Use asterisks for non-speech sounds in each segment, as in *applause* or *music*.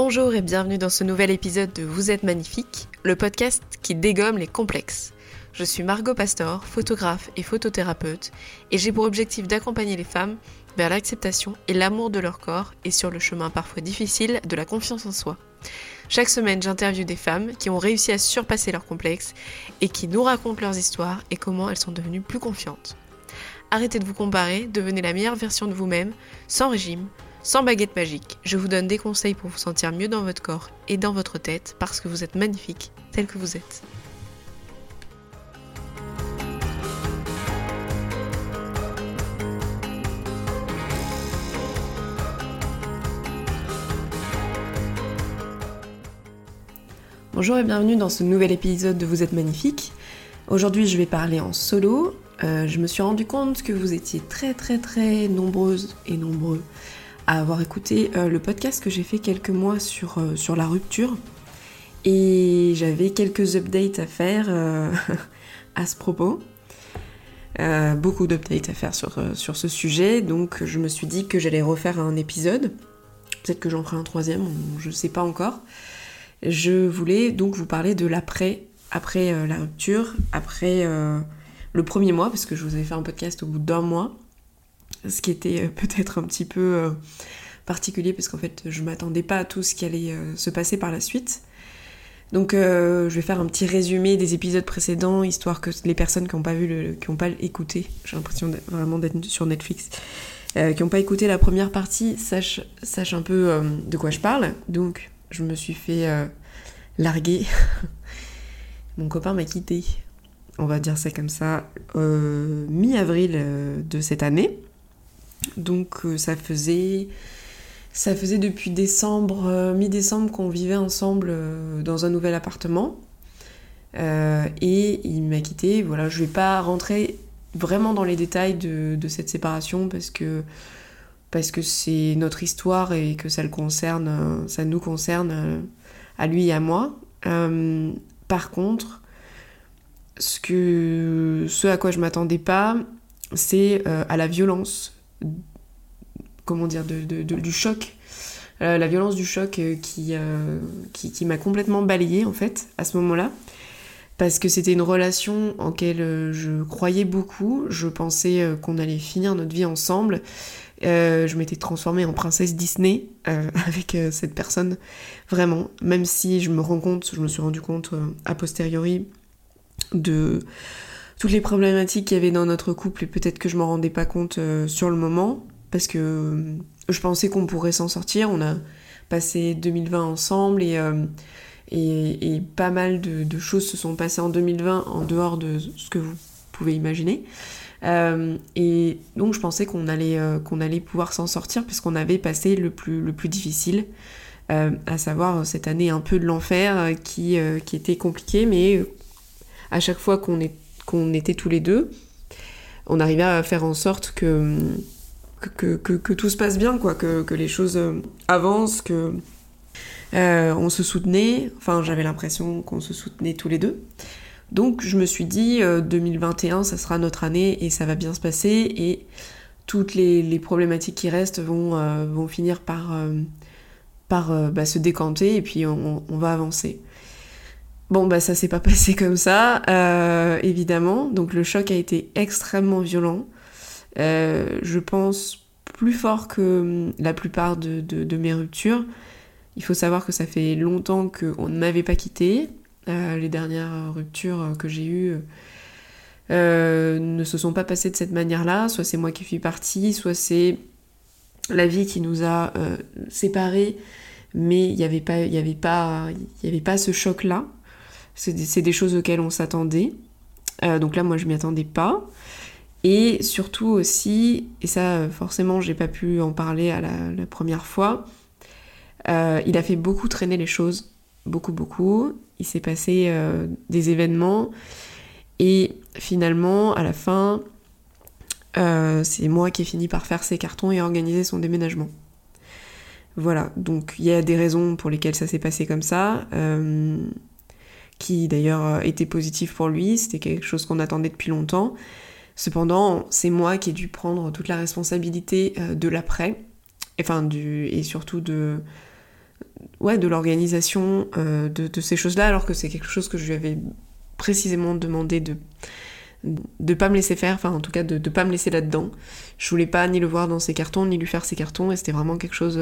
Bonjour et bienvenue dans ce nouvel épisode de Vous êtes magnifique, le podcast qui dégomme les complexes. Je suis Margot Pastor, photographe et photothérapeute, et j'ai pour objectif d'accompagner les femmes vers l'acceptation et l'amour de leur corps et sur le chemin parfois difficile de la confiance en soi. Chaque semaine, j'interviewe des femmes qui ont réussi à surpasser leurs complexes et qui nous racontent leurs histoires et comment elles sont devenues plus confiantes. Arrêtez de vous comparer, devenez la meilleure version de vous-même, sans régime, sans baguette magique. Je vous donne des conseils pour vous sentir mieux dans votre corps et dans votre tête parce que vous êtes magnifique tel que vous êtes. Bonjour et bienvenue dans ce nouvel épisode de Vous êtes magnifique. Aujourd'hui je vais parler en solo. Euh, je me suis rendu compte que vous étiez très très très nombreuses et nombreux à avoir écouté euh, le podcast que j'ai fait quelques mois sur, euh, sur la rupture. Et j'avais quelques updates à faire *laughs* à ce propos. beaucoup d'updates à faire sur, sur ce sujet, donc je me suis dit que j'allais refaire un épisode. Peut-être que j'en ferai un troisième, je sais pas encore. Je voulais donc vous parler de l'après, après, euh, la rupture, après euh, le premier mois, parce que je vous avais fait un podcast au bout d'un mois, ce qui était euh, peut-être un petit peu particulier, parce qu'en fait je m'attendais pas à tout ce qui allait se passer par la suite. Donc je vais faire un petit résumé des épisodes précédents, histoire que les personnes qui n'ont pas vu, qui pas écouté, j'ai l'impression vraiment d'être sur Netflix, qui n'ont pas écouté la première partie, sachent, un peu de quoi je parle. Donc je me suis fait euh, larguer. *laughs* Mon copain m'a quitté, on va dire ça comme ça, euh, mi-avril euh, de cette année. Donc ça faisait ça faisait depuis décembre, mi-décembre qu'on vivait ensemble dans un nouvel appartement. et il m'a quitté. Voilà, je vais pas rentrer vraiment dans les détails de, cette séparation parce que parce que c'est notre histoire et que ça le concerne, ça nous concerne euh, à lui et à moi. Euh, par contre, ce, que, ce à quoi je m'attendais pas, c'est euh, à la violence, comment dire, du choc. la violence du choc qui, qui, qui m'a complètement balayée en fait à ce moment-là parce que c'était une relation en laquelle je croyais beaucoup, je pensais qu'on allait finir notre vie ensemble, euh, je m'étais transformée en princesse Disney euh, *laughs* avec euh, cette personne, vraiment. Même si je me rends compte, je me suis rendu compte a posteriori de toutes les problématiques qu'il y avait dans notre couple et peut-être que je m'en rendais pas compte sur le moment parce que je pensais qu'on pourrait s'en sortir. On a passé 2020 ensemble et, et, pas mal de, choses se sont passées en 2020 en dehors de ce que vous pouvez imaginer. Euh, et donc je pensais qu'on allait, euh, qu'on allait pouvoir s'en sortir puisqu'on avait passé le plus, le plus difficile, euh, à savoir cette année un peu de l'enfer qui, qui était compliquée, mais à chaque fois qu'on qu'on était tous les deux, on arrivait à faire en sorte que, que, tout se passe bien, quoi, que, les choses avancent, que on se soutenait, enfin j'avais l'impression qu'on se soutenait tous les deux. Donc je me suis dit, 2021, euh, ça sera notre année et ça va bien se passer et toutes les, problématiques qui restent vont, euh, finir par, euh, bah, se décanter et puis on, va avancer. Bon bah ça s'est pas *laughs* passé comme ça, évidemment. Donc le choc a été extrêmement violent. Je pense plus fort que hum, la plupart de, mes ruptures. Il faut savoir que ça fait longtemps qu'on ne m'avait pas quitté, euh, les dernières ruptures que j'ai eues euh, ne se sont pas passées de cette manière-là. Soit c'est moi qui suis partie, soit c'est la vie qui nous a euh, séparés, mais il n'y avait, pas, avait, avait pas ce choc-là. C'est des, choses auxquelles on s'attendait. donc là, moi, je m'y attendais pas. Et surtout aussi, et ça, forcément, j'ai pas pu en parler à la, première fois, il a fait beaucoup traîner les choses. Beaucoup, beaucoup il s'est passé euh, des événements et finalement, à la fin, euh, c'est moi qui ai fini par faire ses cartons et organiser son déménagement. Voilà, donc il y a des raisons pour lesquelles ça s'est passé comme ça, euh, qui d'ailleurs étaient positives pour lui, c'était quelque chose qu'on attendait depuis longtemps. Cependant, c'est moi qui ai dû prendre toute la responsabilité de l'après, enfin du, et surtout de, ouais, de l'organisation de, de, ces choses-là, alors que c'est quelque chose que je lui avais précisément demandé de de pas me laisser faire, enfin en tout cas de, de pas me laisser là-dedans. Je voulais pas ni le voir dans ses cartons, ni lui faire ses cartons, et c'était vraiment quelque chose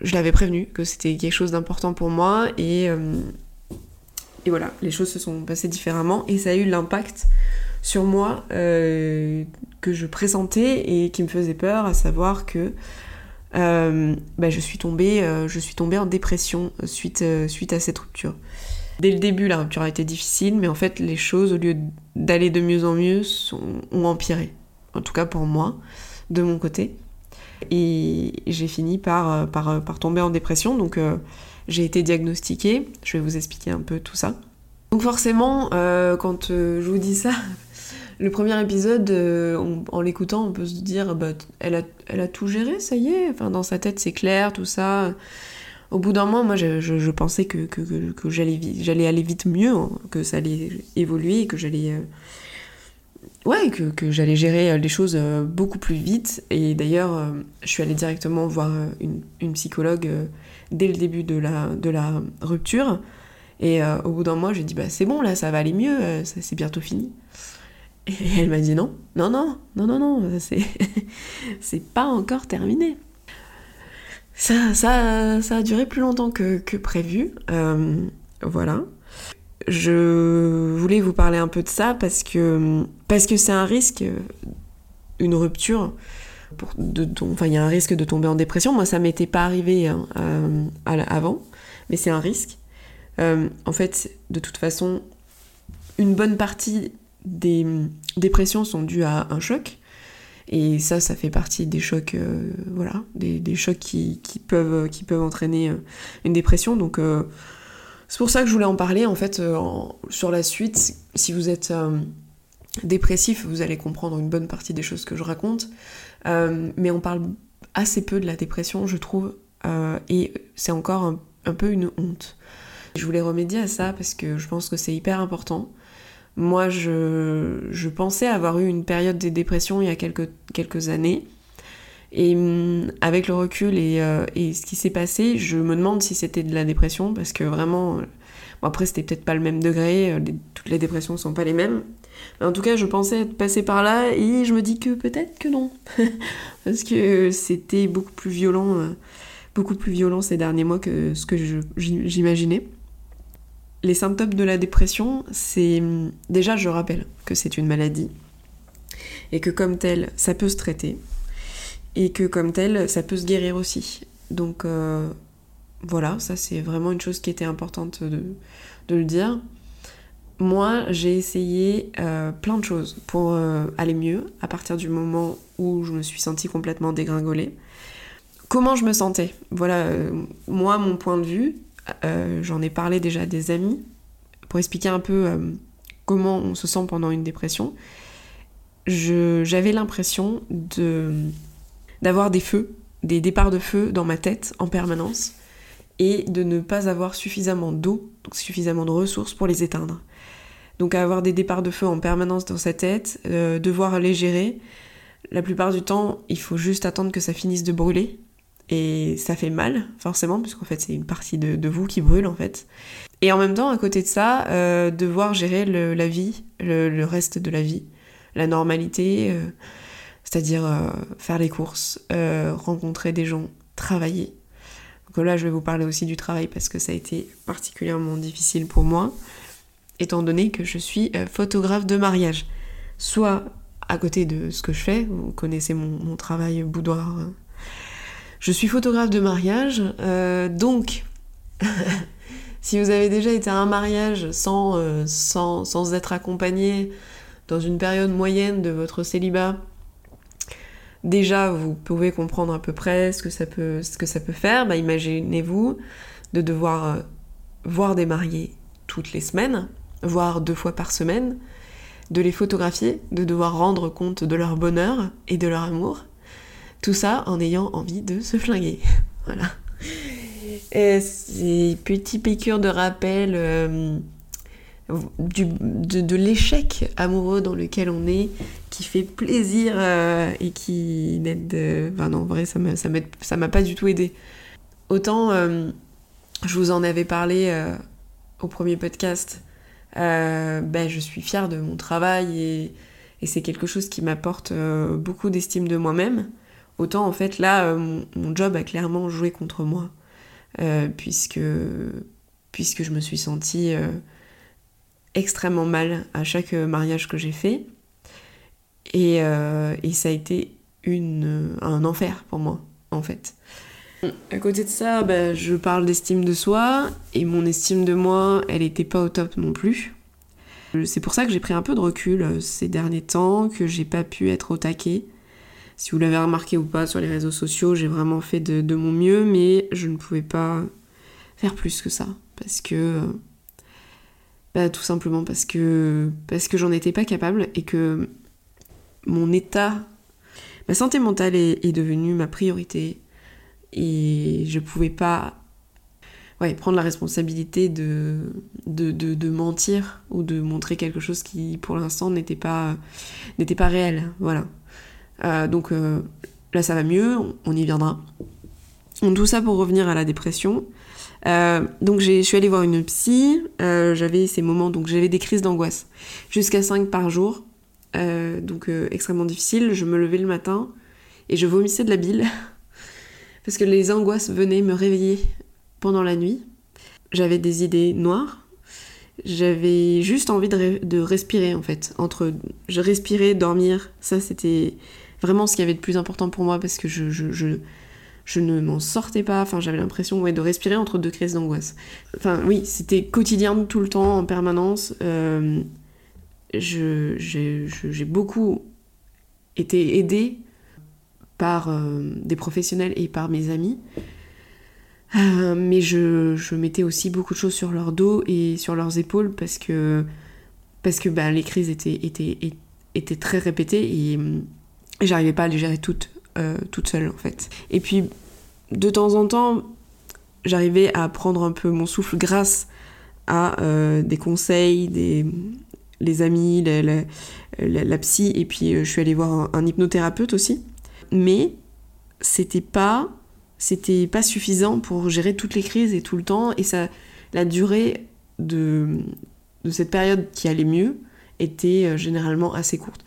je l'avais prévenu que c'était quelque chose d'important pour moi et, euh, et voilà, les choses se sont passées différemment et ça a eu l'impact sur moi euh, que je pressentais et qui me faisait peur, à savoir que euh, bah, je, suis tombée, je suis tombée en dépression suite, suite à cette rupture. Dès le début, la rupture a été difficile, mais en fait, les choses, au lieu d'aller de mieux en mieux, ont empiré. En tout cas pour moi, de mon côté. Et j'ai fini par, euh, par, euh, tomber en dépression, donc euh, j'ai été diagnostiquée. Je vais vous expliquer un peu tout ça. Donc forcément, quand je vous dis ça, le premier épisode, en l'écoutant, on peut se dire, bah, elle, a, elle a tout géré, ça y est. Enfin, dans sa tête, c'est clair, tout ça. Au bout d'un moment, moi, je, je, pensais que, que, que, j'allais aller vite mieux, hein, que ça allait évoluer, que j'allais ouais, que, que j'allais gérer euh, les choses euh, beaucoup plus vite. Et d'ailleurs, euh, je suis allée directement voir une, une psychologue dès le début de la, de la rupture. Et au bout d'un mois, j'ai dit, bah c'est bon, là, ça va aller mieux, c'est bientôt fini. Et elle m'a dit non, non, non, non, non, non, *laughs* c'est, pas encore terminé. Ça, ça, ça a duré plus longtemps que, que prévu. voilà je voulais vous parler un peu de ça parce que parce que c'est un risque, une rupture. Pour, de, enfin, il y a un risque de tomber en dépression. Moi, ça m'était pas arrivé hein, euh, avant, mais c'est un risque. Euh, en fait, de toute façon, une bonne partie des dépressions sont dues à un choc. Et ça, ça fait partie des chocs, euh, voilà, des, chocs qui, peuvent, qui peuvent entraîner une dépression. Donc, c'est pour ça que je voulais en parler en fait euh, sur la suite. Si vous êtes euh, dépressif, vous allez comprendre une bonne partie des choses que je raconte. Euh, mais on parle assez peu de la dépression, je trouve, et c'est encore un, peu une honte. Je voulais remédier à ça parce que je pense que c'est hyper important. Moi, je, pensais avoir eu une période de dépression il y a quelques, années. Et hum, avec le recul euh, et, ce qui s'est passé, je me demande si c'était de la dépression, parce que vraiment, euh, bon après c'était peut-être pas le même degré, euh, toutes les dépressions sont pas les mêmes. Mais en tout cas, je pensais être passée par là et je me dis que peut-être que non, *laughs* parce que c'était beaucoup plus violent, beaucoup plus violent ces derniers mois que ce que j'imaginais. Les symptômes de la dépression, c'est déjà, je rappelle que c'est une maladie et que comme telle, ça peut se traiter et que comme tel, ça peut se guérir aussi. Donc euh, voilà, ça c'est vraiment une chose qui était importante de, le dire. Moi, j'ai essayé euh, plein de choses pour euh, aller mieux à partir du moment où je me suis sentie complètement dégringolée. Comment je me sentais? Voilà, moi, mon point de vue, j'en ai parlé déjà à des amis pour expliquer un peu comment on se sent pendant une dépression. J'avais l'impression d'avoir des feux, des départs de feu dans ma tête en permanence et de ne pas avoir suffisamment d'eau, suffisamment de ressources pour les éteindre. Donc avoir des départs de feu en permanence dans sa tête, euh, devoir les gérer. La plupart du temps, il faut juste attendre que ça finisse de brûler. Et ça fait mal, forcément, puisqu'en fait c'est une partie de, vous qui brûle en fait. Et en même temps, à côté de ça, euh, devoir gérer la vie, le, reste de la vie, la normalité, euh, c'est-à-dire euh, faire les courses, rencontrer des gens, travailler. Donc là, je vais vous parler aussi du travail parce que ça a été particulièrement difficile pour moi, étant donné que je suis photographe de mariage. Soit à côté de ce que je fais, vous connaissez mon, travail boudoir. Je suis photographe de mariage, donc *laughs* si vous avez déjà été à un mariage sans, sans, être accompagné dans une période moyenne de votre célibat, déjà vous pouvez comprendre à peu près ce que ça peut, ce que ça peut faire, bah, imaginez-vous de devoir euh, voir des mariés toutes les semaines, voire deux fois par semaine, de les photographier, de devoir rendre compte de leur bonheur et de leur amour. Tout ça en ayant envie de se flinguer. *laughs* voilà. Et ces petits piqûres de rappel euh, du, de, l'échec amoureux dans lequel on est, qui fait plaisir euh, et qui n'aide. Enfin, non, en vrai, ça m'a, m'a pas du tout aidé. autant je vous en avais parlé au premier podcast, ben, je suis fière de mon travail et, et c'est quelque chose qui m'apporte beaucoup d'estime de moi-même. Autant en fait là, mon, job a clairement joué contre moi, puisque, puisque je me suis sentie extrêmement mal à chaque mariage que j'ai fait. Et, euh, et, ça a été une, un enfer pour moi, en fait. À côté de ça, bah, je parle d'estime de soi, et mon estime de moi, elle n'était pas au top non plus. C'est pour ça que j'ai pris un peu de recul euh, ces derniers temps, que j'ai pas pu être au taquet. Si vous l'avez remarqué ou pas sur les réseaux sociaux, j'ai vraiment fait de, de, mon mieux, mais je ne pouvais pas faire plus que ça. Parce que bah, tout simplement parce que, parce que j'en étais pas capable et que mon état, ma santé mentale est, devenue ma priorité et je pouvais pas ouais, prendre la responsabilité de de, de, mentir ou de montrer quelque chose qui pour l'instant n'était pas, n'était pas réel. Voilà. Euh, donc euh, là ça va mieux, on y viendra. Donc, tout ça pour revenir à la dépression. Euh, donc je suis allée voir une psy, j'avais ces moments, donc j'avais des crises d'angoisse, jusqu'à 5 par jour, donc extrêmement difficile, je me levais le matin et je vomissais de la bile, *laughs* parce que les angoisses venaient me réveiller pendant la nuit, j'avais des idées noires, j'avais juste envie de, respirer en fait, entre je respirais, dormir, ça c'était vraiment ce qui avait de plus important pour moi, parce que je, je je ne m'en sortais pas, enfin j'avais l'impression ouais, de respirer entre deux crises d'angoisse. Enfin oui, c'était quotidien tout le temps, en permanence. Euh, j'ai beaucoup été aidée par euh, des professionnels et par mes amis. Euh, mais je, je, mettais aussi beaucoup de choses sur leur dos et sur leurs épaules parce que, parce que bah, les crises étaient, étaient, étaient très répétées j'arrivais pas à les gérer toutes euh, toute seule en fait. Et puis de temps en temps, j'arrivais à prendre un peu mon souffle grâce à euh, des conseils, des les amis, la, psy, et puis euh, je suis allée voir un, hypnothérapeute aussi. Mais c'était pas c'était pas suffisant pour gérer toutes les crises et tout le temps, et ça la durée de, de cette période qui allait mieux était généralement assez courte.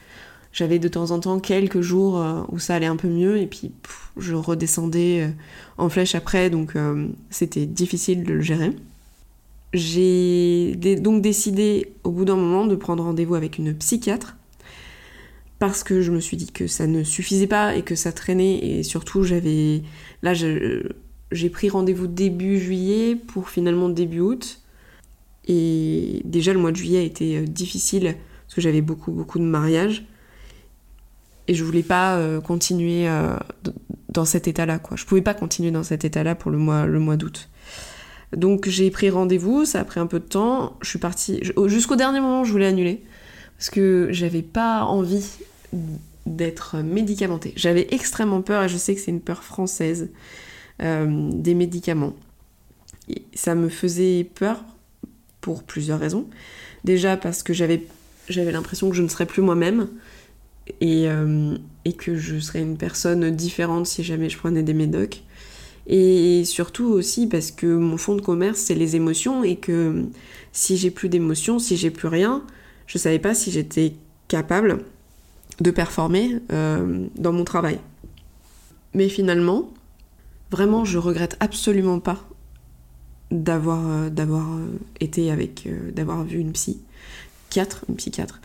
J'avais de temps en temps quelques jours euh, où ça allait un peu mieux et puis je redescendais euh, en flèche après, donc euh, c'était difficile de le gérer. J'ai donc décidé au bout d'un moment de prendre rendez-vous avec une psychiatre parce que je me suis dit que ça ne suffisait pas et que ça traînait et surtout j'avais là j'ai pris rendez-vous début juillet pour finalement début août et déjà le mois de juillet a été difficile parce que j'avais beaucoup beaucoup de mariages et je voulais pas euh, continuer euh, dans cet état-là quoi. Je pouvais pas continuer dans cet état-là pour le mois d'août. Donc j'ai pris rendez-vous, ça a pris un peu de temps. Je suis partie jusqu'au dernier moment, je voulais annuler parce que j'avais pas envie d'être médicamentée. J'avais extrêmement peur et je sais que c'est une peur française euh, des médicaments. Ça me faisait peur pour plusieurs raisons. Déjà parce que j'avais l'impression que je ne serais plus moi-même et, euh, et, que je serais une personne différente si jamais je prenais des médocs. Et surtout aussi parce que mon fond de commerce, c'est les émotions et que si j'ai plus d'émotions, si j'ai plus rien, je savais pas si j'étais capable de performer euh, dans mon travail. Mais finalement, vraiment, je regrette absolument pas d'avoir euh, été avec d'avoir vu une psy, quatre, une psychiatre.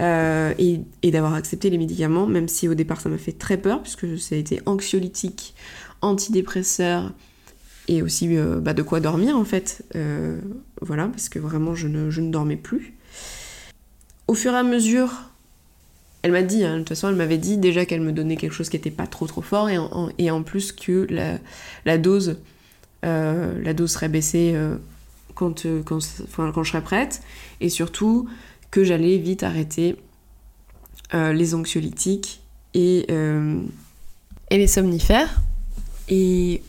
Euh, et, d'avoir accepté les médicaments, même si au départ ça m'a fait très peur, puisque ça a été anxiolytique, antidépresseur, et aussi euh, bah, de quoi dormir en fait. Euh, voilà, parce que vraiment je ne, je ne, dormais plus. Au fur et à mesure, elle m'a dit, hein, de toute façon elle m'avait dit déjà qu'elle me donnait quelque chose qui n'était pas trop trop fort, et en, et en plus que la, la dose, la dose serait baissée quand, quand, quand je serais prête, et surtout que j'allais vite arrêter euh, les anxiolytiques et, euh, et les somnifères. Et,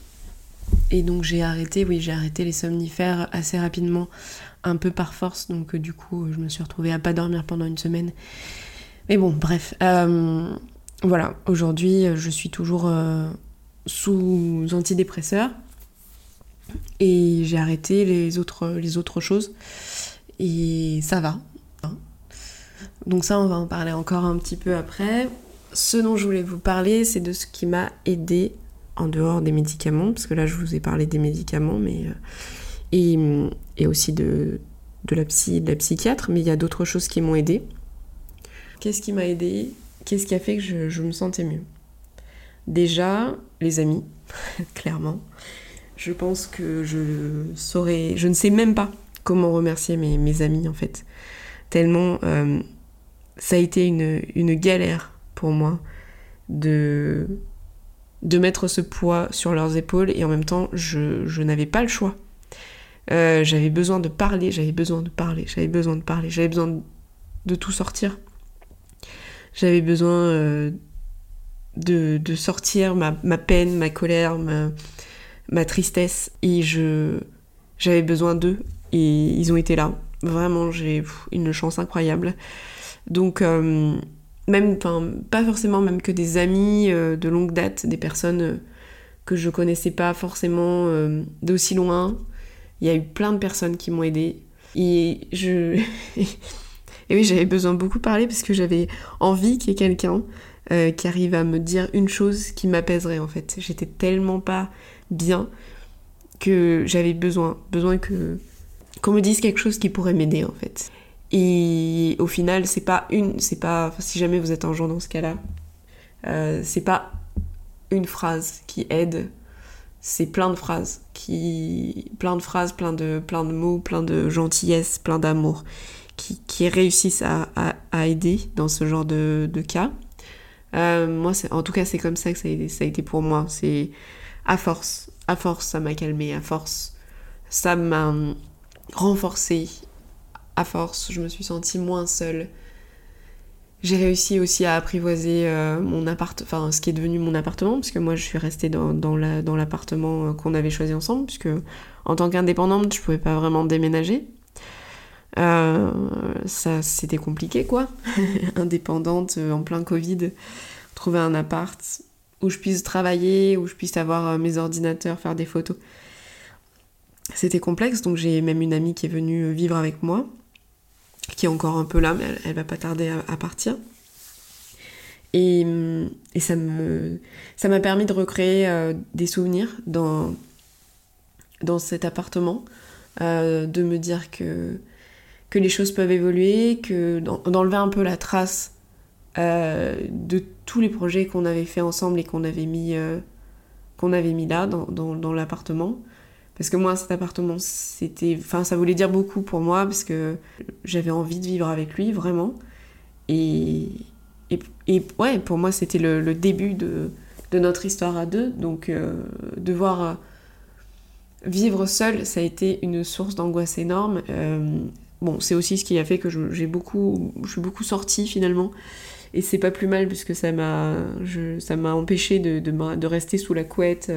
et donc j'ai arrêté, oui, j'ai arrêté les somnifères assez rapidement, un peu par force. Donc euh, du coup, je me suis retrouvée à pas dormir pendant une semaine. Mais bon, bref. voilà, aujourd'hui, je suis toujours sous antidépresseurs. Et j'ai arrêté les autres, les autres choses. Et ça va. Donc ça, on va en parler encore un petit peu après. Ce dont je voulais vous parler, c'est de ce qui m'a aidé en dehors des médicaments, parce que là, je vous ai parlé des médicaments, mais euh, et, aussi de, de la psy, de la psychiatre, mais il y a d'autres choses qui m'ont aidé. Qu'est-ce qui m'a aidé? Qu'est-ce qui a fait que je, me sentais mieux? Déjà, les amis, *laughs* clairement. Je pense que je saurais, je ne sais même pas comment remercier mes, mes amis en fait. Tellement euh, ça a été une, galère pour moi de, mettre ce poids sur leurs épaules et en même temps je, n'avais pas le choix. Euh, j'avais besoin de parler, j'avais besoin de parler, j'avais besoin de parler, j'avais besoin de, tout sortir. J'avais besoin euh, de, sortir ma, ma, peine, ma colère, ma, ma tristesse. Et je j'avais besoin d'eux. Et ils ont été là. Vraiment, j'ai une chance incroyable. Donc, euh, même, pas forcément même que des amis de longue date, des personnes que je connaissais pas forcément d'aussi loin, il y a eu plein de personnes qui m'ont aidé. Et je. *laughs* et oui, j'avais besoin de beaucoup parler parce que j'avais envie qu'il y ait quelqu'un euh, qui arrive à me dire une chose qui m'apaiserait en fait. J'étais tellement pas bien que j'avais besoin, besoin que qu'on me dise quelque chose qui pourrait m'aider en fait. Et au final, c'est pas une, c'est pas, si jamais vous êtes un jour dans ce cas-là, euh, c'est pas une phrase qui aide. C'est plein de phrases qui plein de phrases plein de plein de mots plein de gentillesse plein d'amour qui, qui, réussissent à, à, aider dans ce genre de, de cas. Euh, moi en tout cas c'est comme ça que ça a, été, ça a été pour moi. C'est à force à force ça m'a calmé à force ça m'a renforcé à force je me suis sentie moins seule j'ai réussi aussi à apprivoiser euh, mon appart enfin ce qui est devenu mon appartement, puisque moi je suis restée dans, l'appartement la, euh, qu'on avait choisi ensemble, puisque en tant qu'indépendante je pouvais pas vraiment déménager. Euh, ça c'était compliqué quoi, *laughs* indépendante en plein Covid, trouver un appart où je puisse travailler, où je puisse avoir mes ordinateurs, faire des photos. C'était complexe, donc j'ai même une amie qui est venue vivre avec moi qui est encore un peu là, mais elle, va pas tarder à, partir. Et, et, ça m'a permis de recréer euh, des souvenirs dans, cet appartement, euh, de me dire que, les choses peuvent évoluer, que d'enlever un peu la trace euh, de tous les projets qu'on avait fait ensemble et qu'on avait mis là dans l'appartement parce que moi, cet appartement, c'était. Enfin, ça voulait dire beaucoup pour moi, parce que j'avais envie de vivre avec lui, vraiment. Et. Et, ouais, pour moi, c'était le, début de, de, notre histoire à deux. Donc, euh, devoir euh, vivre seul, ça a été une source d'angoisse énorme. Euh, bon, c'est aussi ce qui a fait que j'ai beaucoup. Je suis beaucoup sortie finalement. Et c'est pas plus mal, puisque ça m'a ça m'a empêché de, de, rester sous la couette.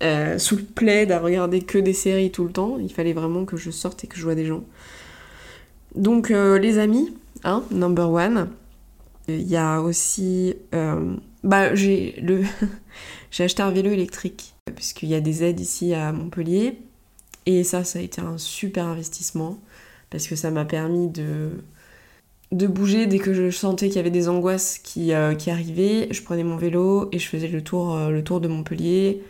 Sous le plaid à regarder que des séries tout le temps. Il fallait vraiment que je sorte et que je vois des gens. Donc euh, les amis, hein, number one. Il y a aussi... Euh, bah j'ai le... *laughs* j'ai acheté un vélo électrique puisqu'il y a des aides ici à Montpellier. Et ça, ça a été un super investissement parce que ça m'a permis de de bouger dès que je sentais qu'il y avait des angoisses qui, qui arrivaient. Je prenais mon vélo et je faisais le tour, le tour de Montpellier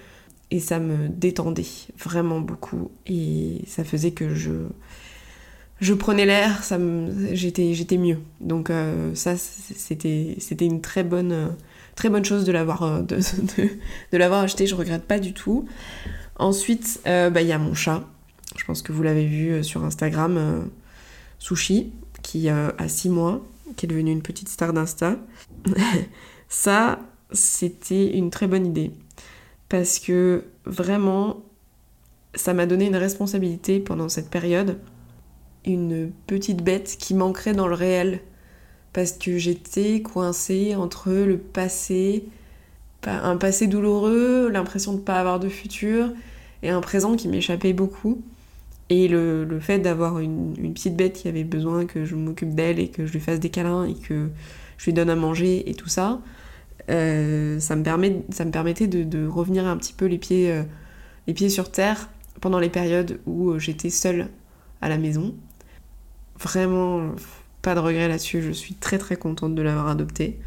et ça me détendait vraiment beaucoup. Et ça faisait que je je prenais l'air ça j'étais mieux. Donc euh, ça c'était c'était une très bonne très bonne chose de l'avoir euh, *laughs* acheté. Je regrette pas du tout. Ensuite euh, bah, il y a mon chat. Je pense que vous l'avez vu sur Instagram Sushi qui a 6 mois qui est devenu une petite star d'insta. *laughs* Ça c'était une très bonne idée parce que vraiment, ça m'a donné une responsabilité pendant cette période, une petite bête qui manquerait dans le réel, parce que j'étais coincée entre le passé, un passé douloureux, l'impression de ne pas avoir de futur, et un présent qui m'échappait beaucoup. Et le, fait d'avoir une, petite bête qui avait besoin que je m'occupe d'elle et que je lui fasse des câlins et que je lui donne à manger et tout ça, euh, ça, me permet, ça me permettait de, revenir un petit peu les pieds, euh, les pieds sur terre pendant les périodes où euh, j'étais seule à la maison. Vraiment, pas de regret là-dessus, je suis très très contente de l'avoir adopté.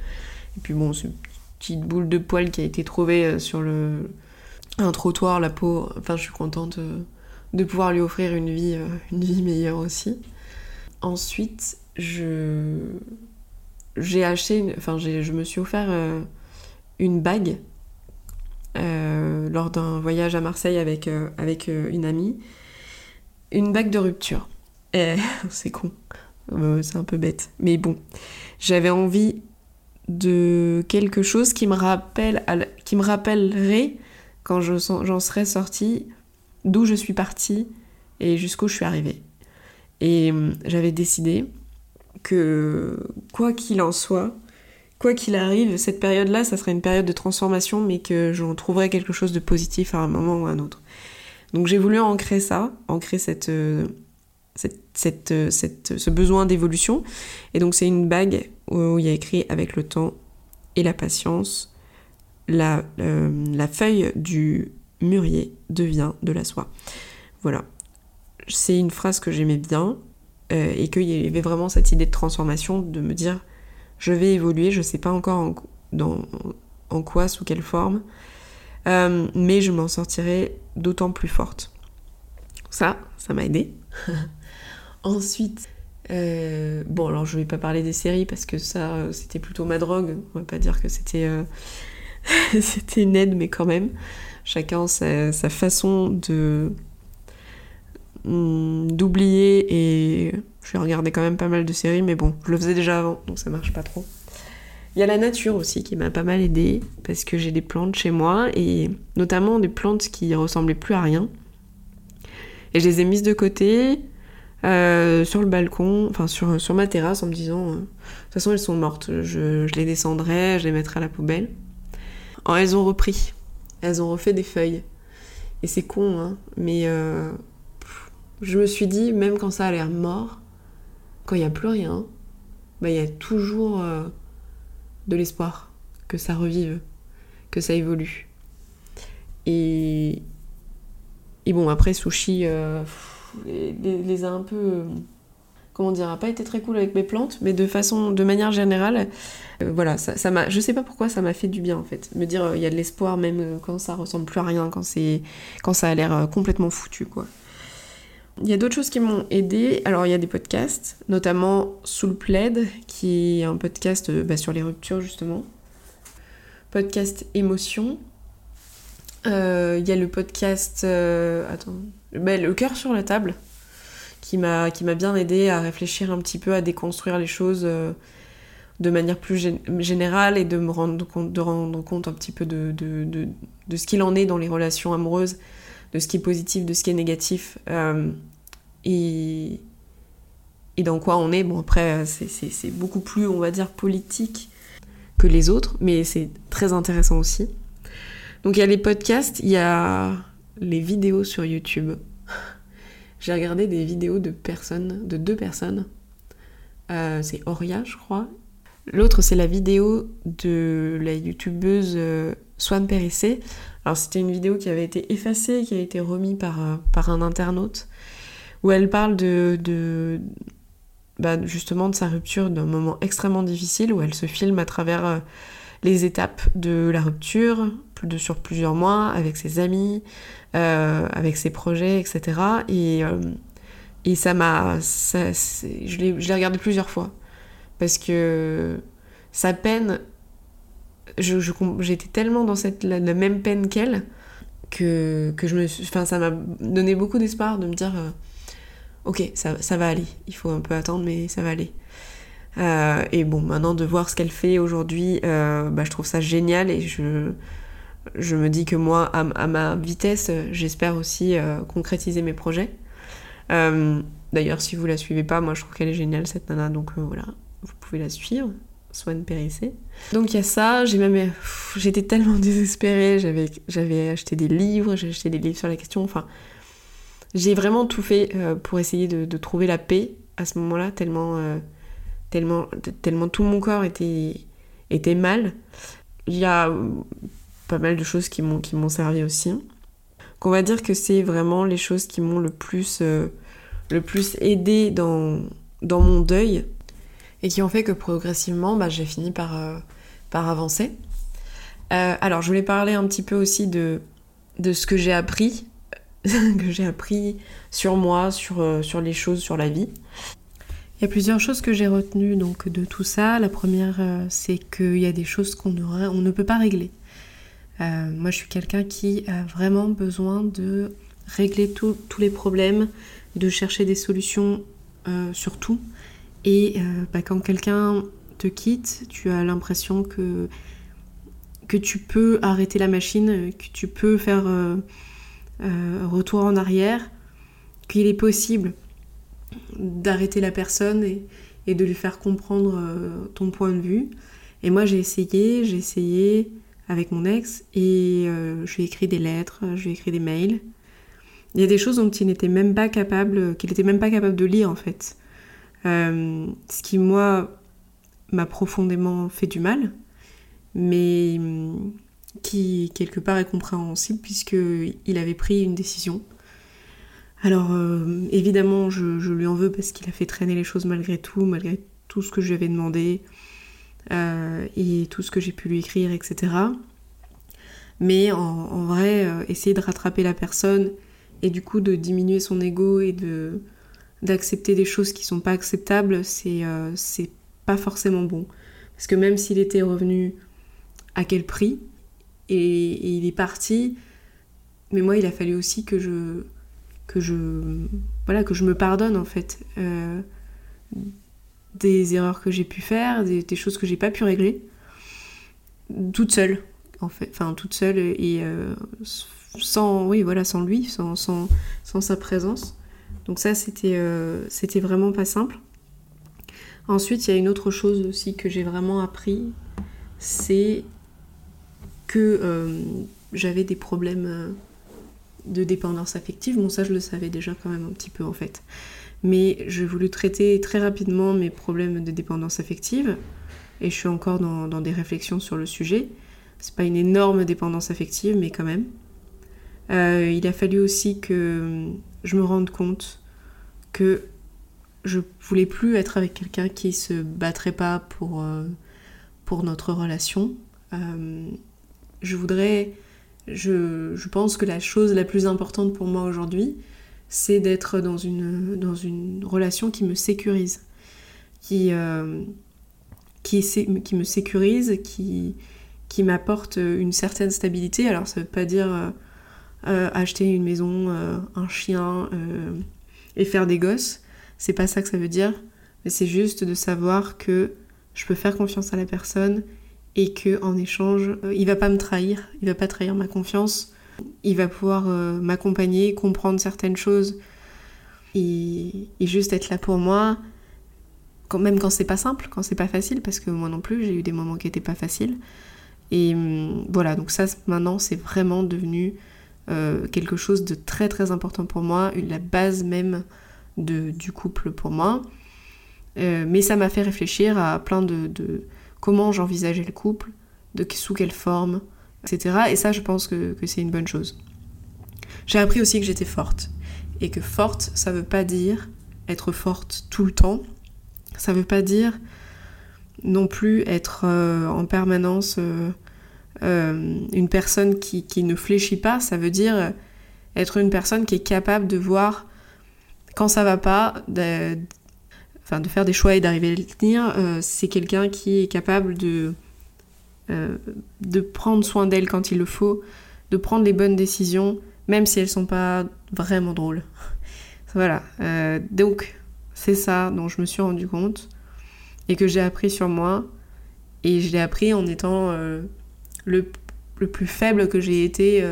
Et puis bon, c'est petite boule de poil qui a été trouvée sur le un trottoir, la peau. Enfin, je suis contente de pouvoir lui offrir une vie, une vie meilleure aussi. Ensuite, je j'ai acheté, enfin, je me suis offert une bague lors d'un voyage à Marseille avec, avec une amie. Une bague de rupture. Et *laughs* c'est con, c'est un peu bête. Mais bon, j'avais envie de quelque chose qui me, rappelle, qui me rappellerait quand j'en serais sortie d'où je suis partie et jusqu'où je suis arrivée. Et hum, j'avais décidé que quoi qu'il en soit, quoi qu'il arrive, cette période-là, ça serait une période de transformation, mais que j'en trouverais quelque chose de positif à un moment ou à un autre. Donc j'ai voulu ancrer ça, ancrer cette, euh, cette, euh, cette, ce besoin d'évolution. Et donc c'est une bague où il y a écrit avec le temps et la patience, la, euh, la feuille du mûrier devient de la soie. Voilà. C'est une phrase que j'aimais bien euh, et qu'il y avait vraiment cette idée de transformation, de me dire je vais évoluer, je sais pas encore en, quoi, sous quelle forme, mais je m'en sortirai d'autant plus forte. Ça, ça m'a aidé. *laughs* Ensuite, euh, bon, alors je vais pas parler des séries parce que ça, euh, c'était plutôt ma drogue. On va pas dire que c'était euh, *laughs* une aide, mais quand même, chacun sa, sa façon de d'oublier et je regarder quand même pas mal de séries, mais bon, je le faisais déjà avant, donc ça marche pas trop. Il y a la nature aussi qui m'a pas mal aidé parce que j'ai des plantes chez moi et notamment des plantes qui ressemblaient plus à rien. Et je les ai mises de côté euh, sur le balcon, enfin sur, sur ma terrasse en me disant euh, de toute façon elles sont mortes, je, je, les descendrai, je les mettrai à la poubelle. Oh, elles ont repris, elles ont refait des feuilles. Et c'est con, hein, mais euh, je me suis dit, même quand ça a l'air mort, quand il n'y a plus rien, bah, il y a toujours de l'espoir que ça revive, que ça évolue. Et, bon, après, Sushi les, les, a un peu euh, comment dire, pas été très cool avec mes plantes, mais de façon, de manière générale, euh, voilà, ça, m'a, je sais pas pourquoi ça m'a fait du bien en fait, me dire il y a de l'espoir même quand ça ressemble plus à rien, quand quand ça a l'air euh, complètement foutu quoi. Il y a d'autres choses qui m'ont aidé. Alors il y a des podcasts, notamment Soul Plaid, qui est un podcast bah, sur les ruptures justement. Podcast Émotion. Il y a le podcast, attends, bah, le cœur sur la table, qui m'a bien aidé à réfléchir un petit peu, à déconstruire les choses euh, de manière plus générale et de me rendre compte, de rendre compte un petit peu de, de, de ce qu'il en est dans les relations amoureuses, de ce qui est positif, de ce qui est négatif, euh, et, dans quoi on est. Bon, après, c'est beaucoup plus, on va dire, politique que les autres, mais c'est très intéressant aussi. Donc il y a les podcasts, il y a les vidéos sur YouTube. J'ai regardé des vidéos de personnes, de deux personnes. Euh, c'est Oria, je crois. L'autre, c'est la vidéo de la youtubeuse euh, Swan Périssé. Alors, c'était une vidéo qui avait été effacée, qui a été remise par, euh, par un internaute, où elle parle de, de bah, justement de sa rupture d'un moment extrêmement difficile, où elle se filme à travers les étapes de la rupture, de, sur plusieurs mois, avec ses amis, euh, avec ses projets, etc. Et, euh, et ça m'a. Je l'ai regardé plusieurs fois. Parce que sa peine. J'étais tellement dans cette, la, même peine qu'elle que, que je me ça m'a donné beaucoup d'espoir de me dire. Euh, ok, ça, ça, va aller. Il faut un peu attendre, mais ça va aller. Euh, et bon, maintenant de voir ce qu'elle fait aujourd'hui, euh, bah, je trouve ça génial et je, je me dis que moi, à, ma vitesse, j'espère aussi concrétiser mes projets. D'ailleurs, si vous la suivez pas, moi je trouve qu'elle est géniale cette nana, donc voilà, la suivre. Swan Périssé. Donc il y a ça, j'ai même j'étais tellement *laughs* désespérée, j'avais j'avais acheté des livres, j'ai acheté des livres sur la question, enfin j'ai vraiment tout fait pour essayer de, trouver la paix à ce moment-là, tellement tellement, tellement tout mon corps était, était mal. Il y a pas mal de choses qui m'ont, qui m'ont servi aussi. qu'on va dire que c'est vraiment les choses qui m'ont le plus, le plus aidé dans, dans mon deuil et qui ont fait que progressivement, bah, j'ai fini par, par avancer. alors, je voulais parler un petit peu aussi de, de ce que j'ai appris, *laughs* que j'ai appris sur moi, sur, sur les choses, sur la vie. Il y a plusieurs choses que j'ai retenues donc de tout ça. La première, euh, c'est qu'il y a des choses qu'on on ne peut pas régler. Euh, moi, je suis quelqu'un qui a vraiment besoin de régler tous les problèmes, de chercher des solutions euh, sur tout. Et bah, quand quelqu'un te quitte, tu as l'impression que, que tu peux arrêter la machine, que tu peux faire retour en arrière, qu'il est possible d'arrêter la personne et, de lui faire comprendre euh, ton point de vue. Et moi j'ai essayé, j'ai essayé avec mon ex et euh, je lui ai écrit des lettres, je lui ai écrit des mails. Il y a des choses dont il n'était même pas capable, qu'il n'était même pas capable de lire en fait. Euh, ce qui moi m'a profondément fait du mal, mais hum, qui quelque part est compréhensible puisqu'il avait pris une décision alors euh, évidemment, je, lui en veux parce qu'il a fait traîner les choses malgré tout, malgré tout ce que je lui avais demandé euh, et tout ce que j'ai pu lui écrire, etc. Mais en, vrai, euh, essayer de rattraper la personne et du coup de diminuer son ego et de d'accepter des choses qui sont pas acceptables, c'est c'est pas forcément bon. Parce que même s'il était revenu à quel prix et il est parti, mais moi il a fallu aussi que je que je, voilà, que je me pardonne en fait. Euh, des erreurs que j'ai pu faire, des, choses que j'ai pas pu régler, toute seule, en fait, enfin toute seule et euh, sans, oui, voilà, sans lui, sans, sans, sans sa présence. Donc ça, c'était euh, c'était vraiment pas simple. Ensuite, il y a une autre chose aussi que j'ai vraiment appris, c'est que j'avais des problèmes de dépendance affective. Bon, ça, je le savais déjà quand même un petit peu en fait. Mais j'ai voulu traiter très rapidement mes problèmes de dépendance affective. Et je suis encore dans, des réflexions sur le sujet. C'est pas une énorme dépendance affective, mais quand même. Euh, il a fallu aussi que je me rende compte que je voulais plus être avec quelqu'un qui se battrait pas pour, euh, pour notre relation. Euh, je voudrais je, pense que la chose la plus importante pour moi aujourd'hui, c'est d'être dans une, dans une relation qui me sécurise, qui, euh, qui, qui, me sécurise, qui, qui m'apporte une certaine stabilité. Alors ça veut pas dire euh, euh, acheter une maison, un chien et faire des gosses. C'est pas ça que ça veut dire, mais c'est juste de savoir que je peux faire confiance à la personne et que en échange, euh, il va pas me trahir, il va pas trahir ma confiance, il va pouvoir euh, m'accompagner, comprendre certaines choses et, juste être là pour moi, même quand c'est pas simple, quand c'est pas facile, parce que moi non plus j'ai eu des moments qui étaient pas faciles. Et hum, voilà, donc ça maintenant c'est vraiment devenu euh, quelque chose de très très important pour moi, la base même de, du couple pour moi. mais ça m'a fait réfléchir à plein de comment j'envisageais le couple, de sous quelle forme, etc. Et ça, je pense que, c'est une bonne chose. J'ai appris aussi que j'étais forte. Et que forte, ça veut pas dire être forte tout le temps. Ça veut pas dire non plus être euh, en permanence euh, euh, une personne qui, ne fléchit pas. Ça veut dire être une personne qui est capable de voir quand ça va pas, enfin de faire des choix et d'arriver à les tenir, euh, c'est quelqu'un qui est capable de, euh, de prendre soin d'elle quand il le faut, de prendre les bonnes décisions, même si elles sont pas vraiment drôles. *laughs* voilà. Donc c'est ça dont je me suis rendu compte et que j'ai appris sur moi. Et je l'ai appris en étant le, le, plus faible que j'ai été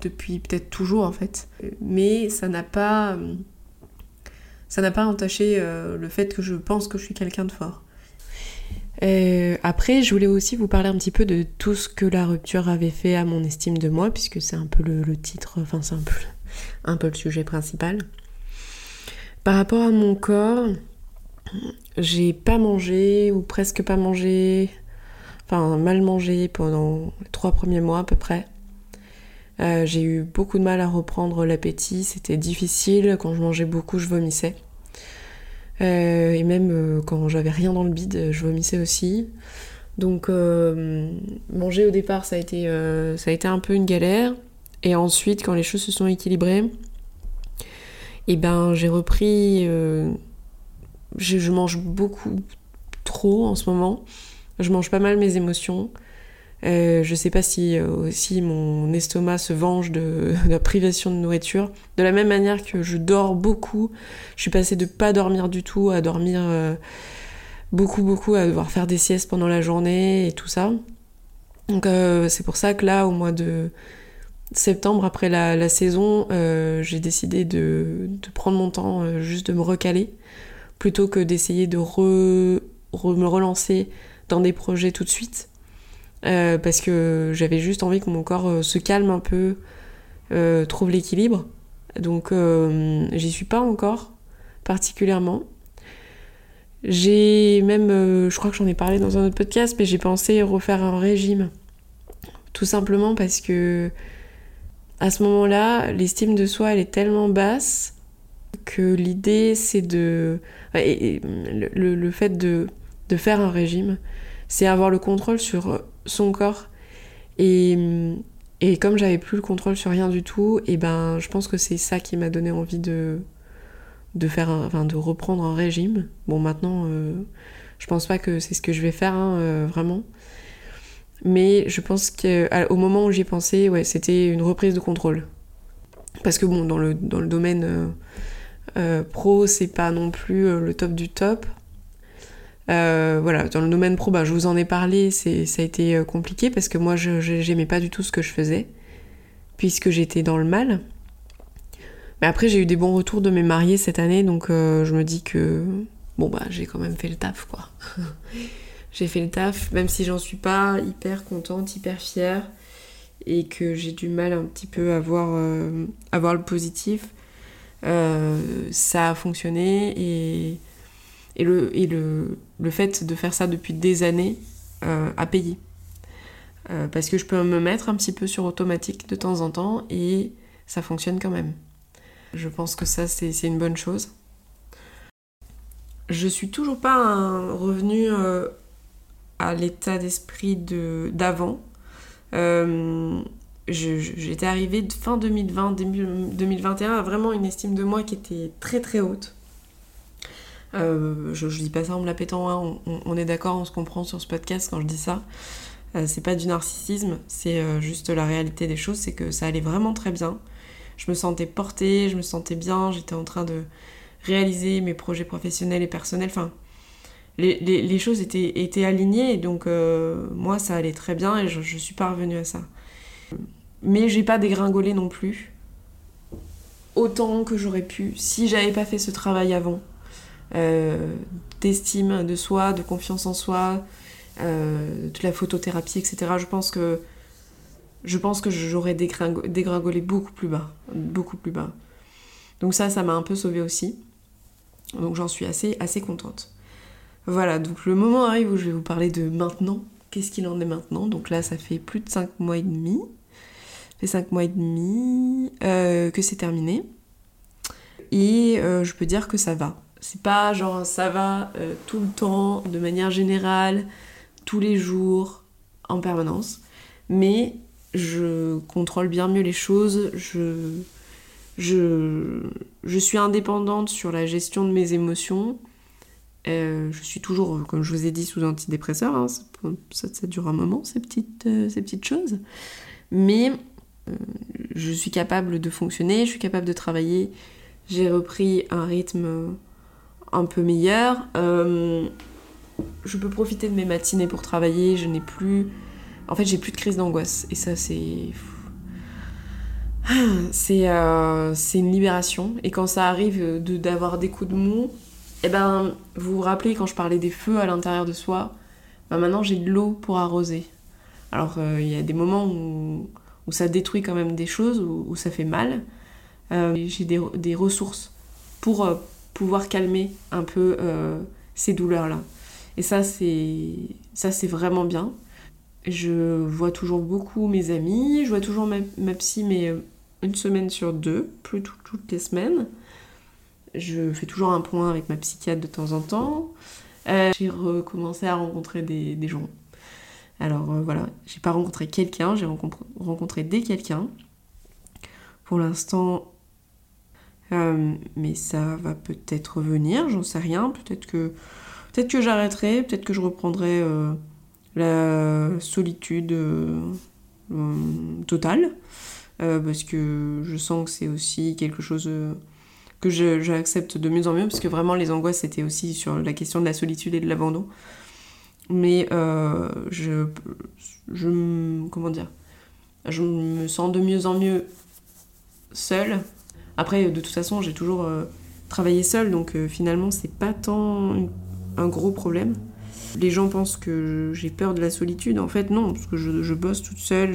depuis peut-être toujours en fait. Mais ça n'a pas ça n'a pas entaché euh, le fait que je pense que je suis quelqu'un de fort. Euh, après, je voulais aussi vous parler un petit peu de tout ce que la rupture avait fait à mon estime de moi, puisque c'est un peu le, titre, enfin c'est un peu, un peu le sujet principal. Par rapport à mon corps, j'ai pas mangé, ou presque pas mangé, enfin mal mangé pendant les trois premiers mois à peu près. Euh, j'ai eu beaucoup de mal à reprendre l'appétit, c'était difficile. Quand je mangeais beaucoup, je vomissais. Euh, et même euh, quand j'avais rien dans le bide, je vomissais aussi. Donc manger au départ, ça a, été, ça a été un peu une galère. Et ensuite, quand les choses se sont équilibrées, et eh ben j'ai repris. je mange beaucoup trop en ce moment. Je mange pas mal mes émotions. Euh, je sais pas si euh, aussi mon estomac se venge *laughs* de, la privation de nourriture. De la même manière que je dors beaucoup, je suis passée de pas dormir du tout à dormir euh, beaucoup beaucoup, à devoir faire des siestes pendant la journée et tout ça. Donc c'est pour ça que là, au mois de septembre, après la, saison, j'ai décidé de, prendre mon temps, juste de me recaler, plutôt que d'essayer de me relancer dans des projets tout de suite. Euh, parce que j'avais juste envie que mon corps euh, se calme un peu, euh, trouve l'équilibre. Donc j'y suis pas encore particulièrement. J'ai même, je crois que j'en ai parlé dans un autre podcast, mais j'ai pensé refaire un régime. Tout simplement parce que à ce moment-là, l'estime de soi, elle est tellement basse que l'idée, c'est de... le, le, fait de, de faire un régime, c'est avoir le contrôle sur son corps. Et, et comme j'avais plus le contrôle sur rien du tout, et ben je pense que c'est ça qui m'a donné envie de, de faire enfin, de reprendre un régime. Bon maintenant euh, je pense pas que c'est ce que je vais faire hein, euh, vraiment. Mais je pense qu'au moment où j'y pensé, ouais, c'était une reprise de contrôle. Parce que bon, dans le, domaine euh, pro, c'est pas non plus le top du top. Euh, voilà, dans le domaine pro, bah, je vous en ai parlé, ça a été euh, compliqué parce que moi, je j'aimais pas du tout ce que je faisais, puisque j'étais dans le mal. Mais après, j'ai eu des bons retours de mes mariés cette année, donc euh, je me dis que bon bah j'ai quand même fait le taf quoi. *laughs* j'ai fait le taf, même si j'en suis pas hyper contente, hyper fière, et que j'ai du mal un petit peu à voir, à voir le positif. ça a fonctionné et et le, le, le fait de faire ça depuis des années euh, a payé. Euh, parce que je peux me mettre un petit peu sur automatique de temps en temps et ça fonctionne quand même. Je pense que ça, c'est une bonne chose. Je suis toujours pas revenu euh, à l'état d'esprit d'avant. J'étais arrivée fin 2020, début 2021 à vraiment une estime de moi qui était très très haute. Euh, je, dis pas ça en me la pétant, hein. on, est d'accord, on se comprend sur ce podcast quand je dis ça. Euh, c'est pas du narcissisme, c'est euh, juste la réalité des choses, c'est que ça allait vraiment très bien. Je me sentais portée, je me sentais bien, j'étais en train de réaliser mes projets professionnels et personnels. Enfin, les, choses étaient, alignées, donc moi ça allait très bien et je, je suis pas revenue à ça. Mais j'ai pas dégringolé non plus autant que j'aurais pu si j'avais pas fait ce travail avant euh, d'estime de soi, de confiance en soi, euh, de la photothérapie, etc. Je pense que je pense que j'aurais dégringolé beaucoup plus bas, beaucoup plus bas. Donc ça, ça m'a un peu sauvée aussi. Donc j'en suis assez, assez contente. Voilà, donc le moment arrive où je vais vous parler de maintenant. Qu'est-ce qu'il en est maintenant? Donc là, ça fait plus de 5 mois et demi. Ça fait 5 mois et demi euh, que c'est terminé. Et je peux dire que ça va. C'est pas genre ça va euh, tout le temps, de manière générale, tous les jours, en permanence. Mais je contrôle bien mieux les choses. Je, je, je suis indépendante sur la gestion de mes émotions. Euh, je suis toujours, comme je vous ai dit, sous antidépresseur. Hein. ça, dure un moment, ces petites, euh, ces petites choses. Mais je suis capable de fonctionner, je suis capable de travailler. J'ai repris un rythme un peu meilleure. Euh, je peux profiter de mes matinées pour travailler, je n'ai plus... En fait, j'ai plus de crise d'angoisse. Et ça, c'est... *sighs* C'est euh, une libération. Et quand ça arrive d'avoir des coups de mou, eh ben, vous vous rappelez quand je parlais des feux à l'intérieur de soi, ben maintenant j'ai de l'eau pour arroser. Alors, euh, il y a des moments où, où, ça détruit quand même des choses, où, ça fait mal. j'ai des, des, ressources pour pouvoir calmer un peu euh, ces douleurs-là. Et ça, c'est ça c'est vraiment bien. Je vois toujours beaucoup mes amis, je vois toujours ma, psy, mais une semaine sur deux, plus toutes les semaines. Je fais toujours un point avec ma psychiatre de temps en temps. Euh, j'ai recommencé à rencontrer des, gens. Alors euh, voilà, j'ai pas rencontré quelqu'un, j'ai rencontré des quelqu'un. Pour l'instant, euh, mais ça va peut-être venir, j'en sais rien. Peut-être que, peut que j'arrêterai, peut-être que je reprendrai la solitude totale. parce que je sens que c'est aussi quelque chose que j'accepte de mieux en mieux, parce que vraiment les angoisses c'était aussi sur la question de la solitude et de l'abandon. Mais euh, je, comment dire, je me sens de mieux en mieux seule. Après, de toute façon, j'ai toujours euh, travaillé seule, donc euh, finalement c'est pas tant un gros problème. Les gens pensent que j'ai peur de la solitude. En fait, non, parce que je, bosse toute seule,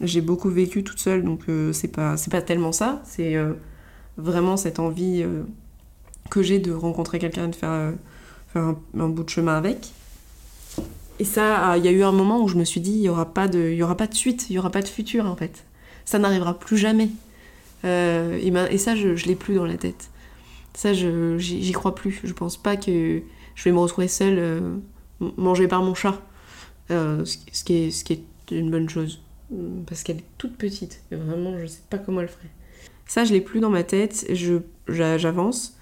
j'ai beaucoup vécu toute seule, donc c'est pas, pas tellement ça. C'est vraiment cette envie euh, que j'ai de rencontrer quelqu'un de faire, euh, un, bout de chemin avec. Et ça, il y a eu un moment où je me suis dit, il n'y aura, y aura pas de suite, il n'y aura pas de futur en fait. Ça n'arrivera plus jamais. Euh, et, ben, et, ça, je, l'ai plus dans la tête. Ça, j'y crois plus. Je pense pas que je vais me retrouver seule, mangée par mon chat. ce, qui est, ce qui est une bonne chose. Parce qu'elle est toute petite. Et vraiment, je sais pas comment elle ferait. Ça, je l'ai plus dans ma tête, j'avance.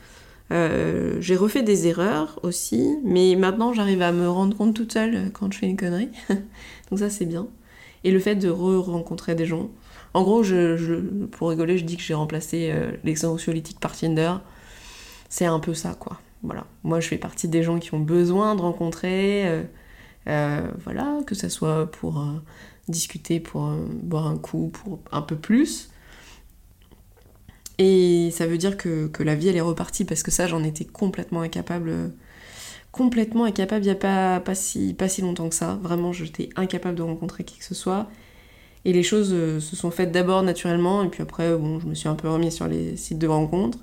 Euh, j'ai refait des erreurs aussi, mais maintenant j'arrive à me rendre compte toute seule quand je fais une connerie. *laughs* Donc ça c'est bien. Et le fait de re-rencontrer des gens. En gros, pour rigoler, je dis que j'ai remplacé euh, anxiolytiques par Tinder. C'est un peu ça, quoi. Voilà. Moi, je fais partie des gens qui ont besoin de rencontrer. Euh, voilà, que ça soit pour discuter, pour boire un coup, pour un peu plus. Et ça veut dire que, la vie elle est repartie parce que ça j'en étais complètement incapable. Complètement incapable il n'y a pas si longtemps que ça. Vraiment j'étais incapable de rencontrer qui que ce soit. Et les choses euh, se sont faites d'abord naturellement et puis après bon je me suis un peu remis sur les sites de rencontres.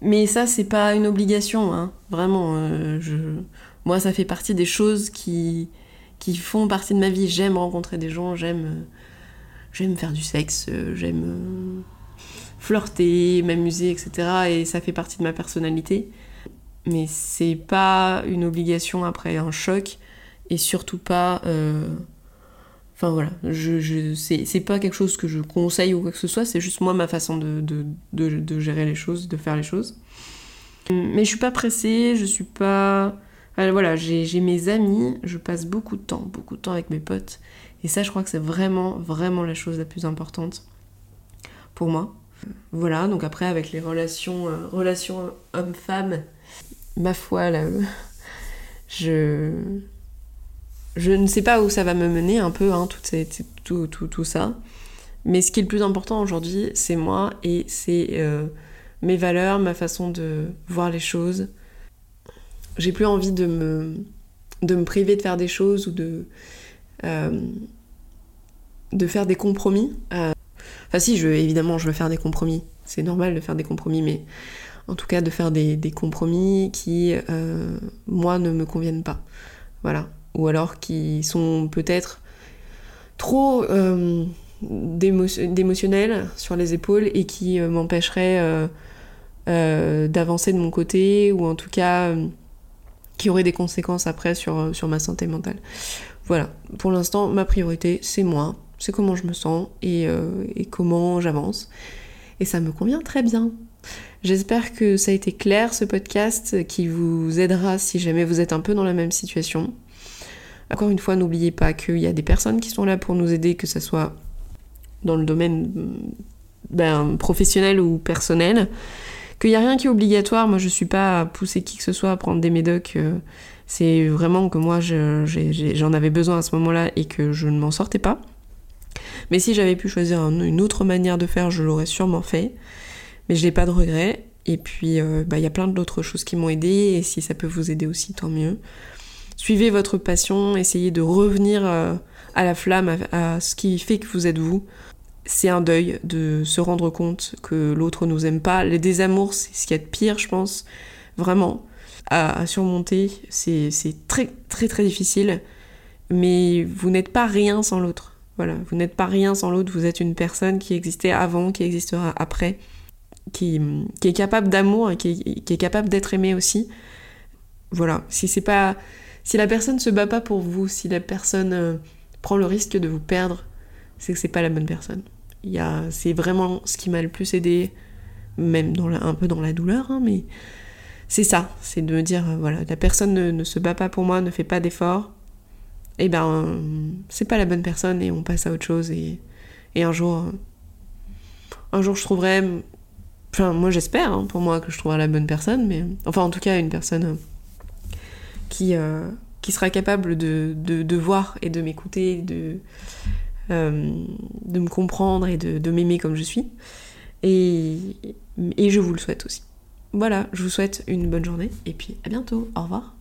Mais ça c'est pas une obligation, hein. vraiment. Euh, je... Moi ça fait partie des choses qui, qui font partie de ma vie. J'aime rencontrer des gens, j'aime j'aime faire du sexe, j'aime flirter, m'amuser, etc. Et ça fait partie de ma personnalité. Mais c'est pas une obligation après un choc et surtout pas. Euh, enfin voilà, je, c'est pas quelque chose que je conseille ou quoi que ce soit, c'est juste moi ma façon de, gérer les choses, de faire les choses. Mais je suis pas pressée, je suis pas. voilà, j'ai mes amis, je passe beaucoup de temps, beaucoup de temps avec mes potes. Et ça, je crois que c'est vraiment, vraiment la chose la plus importante pour moi. Voilà, donc après avec les relations, euh, relations homme-femme, ma foi, là, je, je ne sais pas où ça va me mener un peu, hein, tout, ça. Mais ce qui est le plus important aujourd'hui, c'est moi et c'est euh, mes valeurs, ma façon de voir les choses. J'ai plus envie de me, priver de faire des choses ou de, euh, faire des compromis. Enfin si, je, évidemment, je veux faire des compromis. C'est normal de faire des compromis, mais en tout cas de faire des, compromis qui, euh, moi, ne me conviennent pas. Voilà. Ou alors qui sont peut-être trop euh, sur les épaules et qui euh, m'empêcheraient d'avancer de mon côté, ou en tout cas qui auraient des conséquences après sur, sur ma santé mentale. Voilà. Pour l'instant, ma priorité, c'est moi c'est comment je me sens euh, et, comment j'avance. Et ça me convient très bien. J'espère que ça a été clair ce podcast qui vous aidera si jamais vous êtes un peu dans la même situation. Encore une fois, n'oubliez pas qu'il y a des personnes qui sont là pour nous aider, que ce soit dans le domaine ben, professionnel ou personnel. Qu'il n'y a rien qui est obligatoire. Moi, je ne suis pas à pousser qui que ce soit à prendre des médocs. Euh, c'est vraiment que moi, j'en avais besoin à ce moment-là et que je ne m'en sortais pas. Mais si j'avais pu choisir une autre manière de faire, je l'aurais sûrement fait. Mais je n'ai pas de regrets. Et puis, euh, bah, il y a plein d'autres choses qui m'ont aidé. Et si ça peut vous aider aussi, tant mieux. Suivez votre passion, essayez de revenir euh, à la flamme, à, ce qui fait que vous êtes vous. C'est un deuil de se rendre compte que l'autre nous aime pas. Les désamours, c'est ce qu'il y a de pire, je pense. Vraiment. À, surmonter, c'est très très très difficile mais vous n'êtes pas rien sans l'autre. Voilà, vous n'êtes pas rien sans l'autre, vous êtes une personne qui existait avant, qui existera après, qui, est capable d'amour et qui est, capable d'être aimée aussi. Voilà, si c'est pas. Si la personne se bat pas pour vous, si la personne euh, prend le risque de vous perdre, c'est que c'est pas la bonne personne. C'est vraiment ce qui m'a le plus aidé, même dans un peu dans la douleur, hein, mais c'est ça, c'est de me dire, euh, voilà, la personne ne, se bat pas pour moi, ne fait pas d'efforts, et eh ben c'est pas la bonne personne et on passe à autre chose et, un jour, euh, un jour je trouverai, enfin moi j'espère hein, pour moi que je trouverai la bonne personne, mais enfin en tout cas une personne euh, qui, sera capable de, de, voir et de m'écouter, de, de me comprendre et de, de m'aimer comme je suis. Et, et je vous le souhaite aussi. Voilà, je vous souhaite une bonne journée et puis à bientôt. Au revoir.